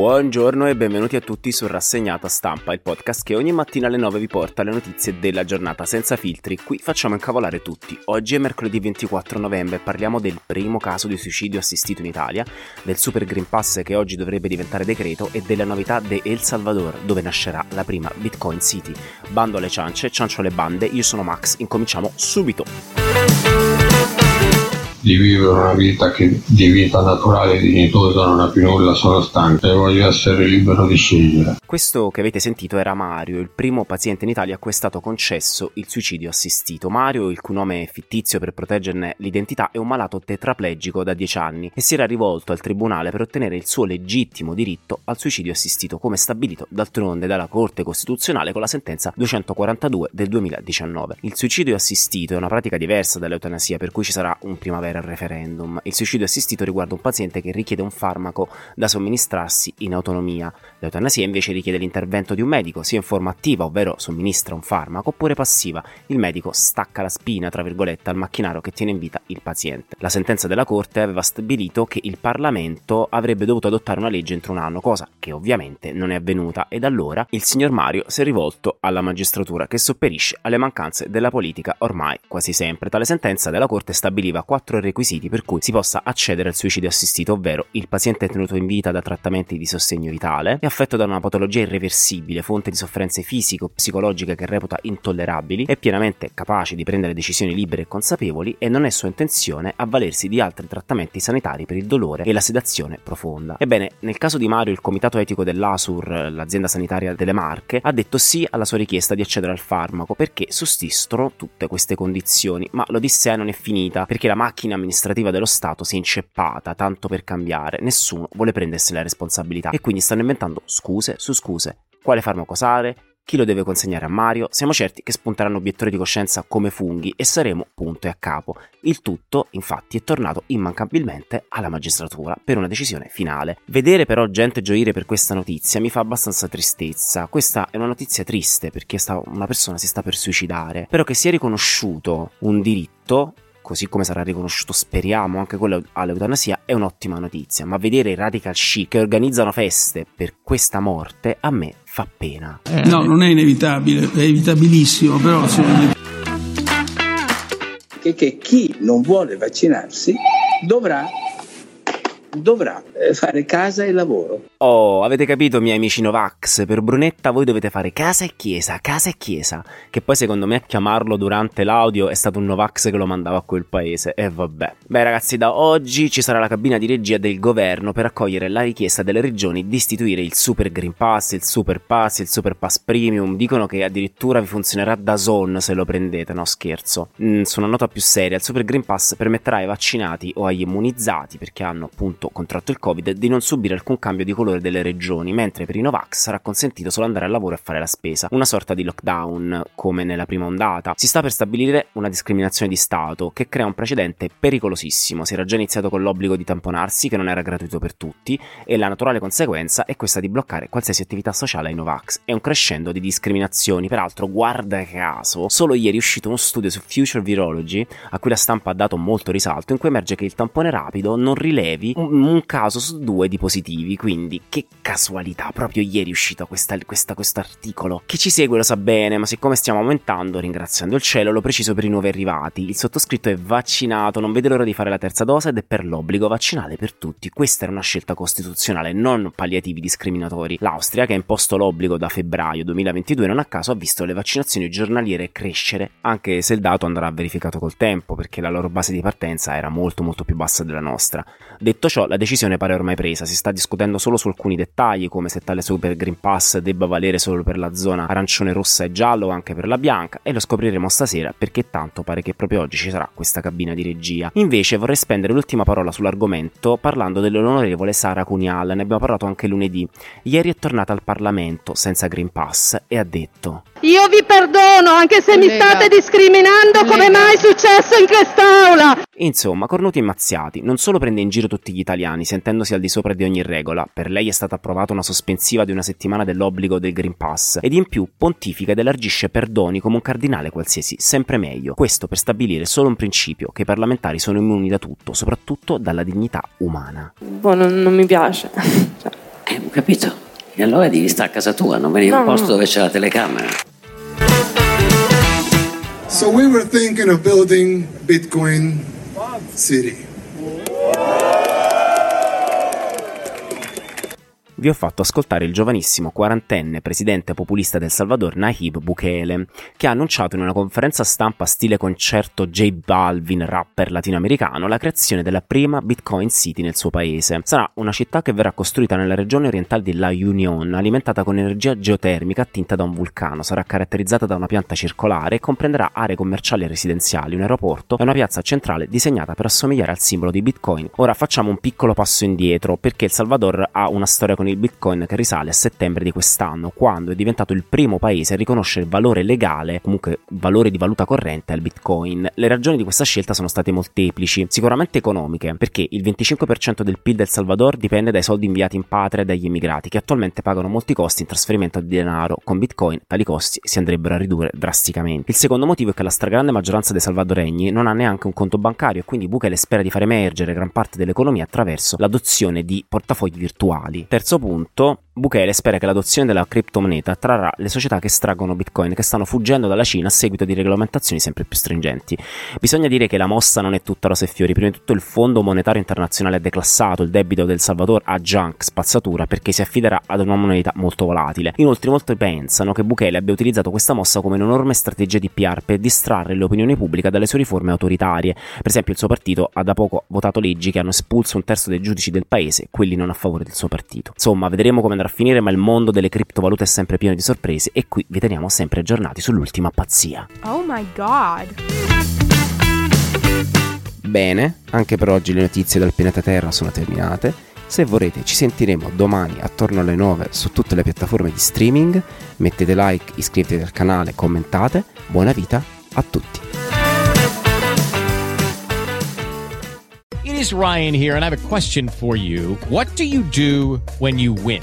Buongiorno e benvenuti a tutti su Rassegnata Stampa, il podcast che ogni mattina alle 9 vi porta le notizie della giornata senza filtri. Qui facciamo incavolare tutti. Oggi è mercoledì 24 novembre e parliamo del primo caso di suicidio assistito in Italia, del Super Green Pass che oggi dovrebbe diventare decreto e della novità de El Salvador, dove nascerà la prima Bitcoin City. Bando alle ciance, ciancio alle bande, io sono Max, incominciamo subito di vivere una vita che di vita naturale e dignitosa non ha più nulla, sono stanco e voglio essere libero di scegliere. Questo che avete sentito era Mario, il primo paziente in Italia a cui è stato concesso il suicidio assistito. Mario, il cui nome è fittizio per proteggerne l'identità, è un malato tetraplegico da 10 anni e si era rivolto al tribunale per ottenere il suo legittimo diritto al suicidio assistito, come stabilito d'altronde dalla Corte Costituzionale con la sentenza 242 del 2019. Il suicidio assistito è una pratica diversa dall'eutanasia, per cui ci sarà un primavera al referendum. Il suicidio assistito riguarda un paziente che richiede un farmaco da somministrarsi in autonomia. L'eutanasia invece richiede l'intervento di un medico, sia in forma attiva, ovvero somministra un farmaco, oppure passiva. Il medico stacca la spina, tra virgolette, al macchinario che tiene in vita il paziente. La sentenza della Corte aveva stabilito che il Parlamento avrebbe dovuto adottare una legge entro un anno, cosa che ovviamente non è avvenuta, ed allora il signor Mario si è rivolto alla magistratura che sopperisce alle mancanze della politica ormai quasi sempre. Tale sentenza della Corte stabiliva quattro requisiti per cui si possa accedere al suicidio assistito, ovvero il paziente è tenuto in vita da trattamenti di sostegno vitale, è affetto da una patologia irreversibile, fonte di sofferenze fisico-psicologiche che reputa intollerabili, è pienamente capace di prendere decisioni libere e consapevoli e non è sua intenzione avvalersi di altri trattamenti sanitari per il dolore e la sedazione profonda. Ebbene, nel caso di Mario il comitato etico dell'ASUR, l'azienda sanitaria delle Marche, ha detto sì alla sua richiesta di accedere al farmaco perché sussistono tutte queste condizioni, ma l'odissea non è finita perché la macchina macchina amministrativa dello Stato si è inceppata tanto per cambiare, nessuno vuole prendersi la responsabilità e quindi stanno inventando scuse su scuse. Quale farmaco usare? Chi lo deve consegnare a Mario? Siamo certi che spunteranno obiettori di coscienza come funghi e saremo punto e a capo. Il tutto, infatti, è tornato immancabilmente alla magistratura per una decisione finale. Vedere però gente gioire per questa notizia mi fa abbastanza tristezza. Questa è una notizia triste perché una persona si sta per suicidare, però che sia riconosciuto un diritto così come sarà riconosciuto, speriamo, anche quello all'eutanasia, è un'ottima notizia. Ma vedere i radical chic che organizzano feste per questa morte a me fa pena. No, non è inevitabile, è evitabilissimo, però... Che, che chi non vuole vaccinarsi dovrà dovrà eh, fare casa e lavoro. Oh, avete capito, miei amici Novax? Per Brunetta voi dovete fare casa e chiesa, casa e chiesa. Che poi secondo me a chiamarlo durante l'audio è stato un Novax che lo mandava a quel paese. E vabbè. Beh, ragazzi, da oggi ci sarà la cabina di regia del governo per accogliere la richiesta delle regioni di istituire il Super Green Pass, il Super Pass, il Super Pass Premium. Dicono che addirittura vi funzionerà da zone se lo prendete, no scherzo. Mm, su una nota più seria, il Super Green Pass permetterà ai vaccinati o agli immunizzati, perché hanno appunto appunto contratto il Covid, di non subire alcun cambio di colore delle regioni, mentre per i Novax sarà consentito solo andare al lavoro e fare la spesa. Una sorta di lockdown, come nella prima ondata. Si sta per stabilire una discriminazione di Stato che crea un precedente pericolosissimo. Si era già iniziato con l'obbligo di tamponarsi, che non era gratuito per tutti, e la naturale conseguenza è questa di bloccare qualsiasi attività sociale ai Novax. È un crescendo di discriminazioni. Peraltro, guarda caso, solo ieri è uscito uno studio su Future Virology, a cui la stampa ha dato molto risalto, in cui emerge che il tampone rapido non rilevi un un caso su due di positivi, quindi che casualità, proprio ieri è uscito questo articolo. Chi ci segue lo sa bene, ma siccome stiamo aumentando, ringraziando il cielo, lo preciso per i nuovi arrivati. Il sottoscritto è vaccinato, non vede l'ora di fare la terza dose ed è per l'obbligo vaccinale per tutti. Questa era una scelta costituzionale, non palliativi discriminatori. L'Austria, che ha imposto l'obbligo da febbraio 2022, non a caso ha visto le vaccinazioni giornaliere crescere, anche se il dato andrà verificato col tempo, perché la loro base di partenza era molto molto più bassa della nostra. Detto ciò, ciò la decisione pare ormai presa, si sta discutendo solo su alcuni dettagli come se tale Super Green Pass debba valere solo per la zona arancione, rossa e giallo o anche per la bianca e lo scopriremo stasera perché tanto pare che proprio oggi ci sarà questa cabina di regia. Invece vorrei spendere l'ultima parola sull'argomento parlando dell'onorevole Sara Cunial, ne abbiamo parlato anche lunedì. Ieri è tornata al Parlamento senza Green Pass e ha detto io vi perdono anche se Lega. mi state discriminando Lega. come mai è successo in quest'aula. Insomma, cornuti e mazziati, non solo prende in giro tutti gli italiani, sentendosi al di sopra di ogni regola, per lei è stata approvata una sospensiva di una settimana dell'obbligo del Green Pass, ed in più pontifica ed elargisce perdoni come un cardinale qualsiasi, sempre meglio. Questo per stabilire solo un principio, che i parlamentari sono immuni da tutto, soprattutto dalla dignità umana. Boh, non, non mi piace. cioè. Eh, ho capito. E allora devi stare a casa tua, non venire in un posto no. dove c'è la telecamera. So we were thinking of building Bitcoin City. Vi ho fatto ascoltare il giovanissimo quarantenne presidente populista del Salvador Nayib Bukele, che ha annunciato in una conferenza stampa stile concerto J Balvin, rapper latinoamericano, la creazione della prima Bitcoin City nel suo paese. Sarà una città che verrà costruita nella regione orientale di La Union, alimentata con energia geotermica attinta da un vulcano, sarà caratterizzata da una pianta circolare e comprenderà aree commerciali e residenziali, un aeroporto e una piazza centrale disegnata per assomigliare al simbolo di Bitcoin. Ora facciamo un piccolo passo indietro perché il Salvador ha una storia con il Bitcoin che risale a settembre di quest'anno, quando è diventato il primo paese a riconoscere il valore legale, comunque valore di valuta corrente al Bitcoin. Le ragioni di questa scelta sono state molteplici, sicuramente economiche, perché il 25% del PIL del Salvador dipende dai soldi inviati in patria dagli immigrati, che attualmente pagano molti costi in trasferimento di denaro. Con Bitcoin tali costi si andrebbero a ridurre drasticamente. Il secondo motivo è che la stragrande maggioranza dei salvadoregni non ha neanche un conto bancario e quindi Bukele spera di far emergere gran parte dell'economia attraverso l'adozione di portafogli virtuali. Terzo punto, Bukele spera che l'adozione della criptomoneta attrarrà le società che estraggono bitcoin che stanno fuggendo dalla Cina a seguito di regolamentazioni sempre più stringenti. Bisogna dire che la mossa non è tutta rose e fiori, prima di tutto il Fondo Monetario Internazionale ha declassato il debito del Salvador a junk spazzatura perché si affiderà ad una moneta molto volatile. Inoltre molti pensano che Bukele abbia utilizzato questa mossa come un'enorme strategia di PR per distrarre l'opinione pubblica dalle sue riforme autoritarie. Per esempio il suo partito ha da poco votato leggi che hanno espulso un terzo dei giudici del paese, quelli non a favore del suo partito. Insomma, vedremo come andrà a finire, ma il mondo delle criptovalute è sempre pieno di sorprese e qui vi teniamo sempre aggiornati sull'ultima pazzia. Oh my god! Bene, anche per oggi le notizie dal pianeta Terra sono terminate. Se vorrete ci sentiremo domani attorno alle 9 su tutte le piattaforme di streaming. Mettete like, iscrivetevi al canale, commentate. Buona vita a tutti. It is Ryan here and I have a question for you. What do you do when you win?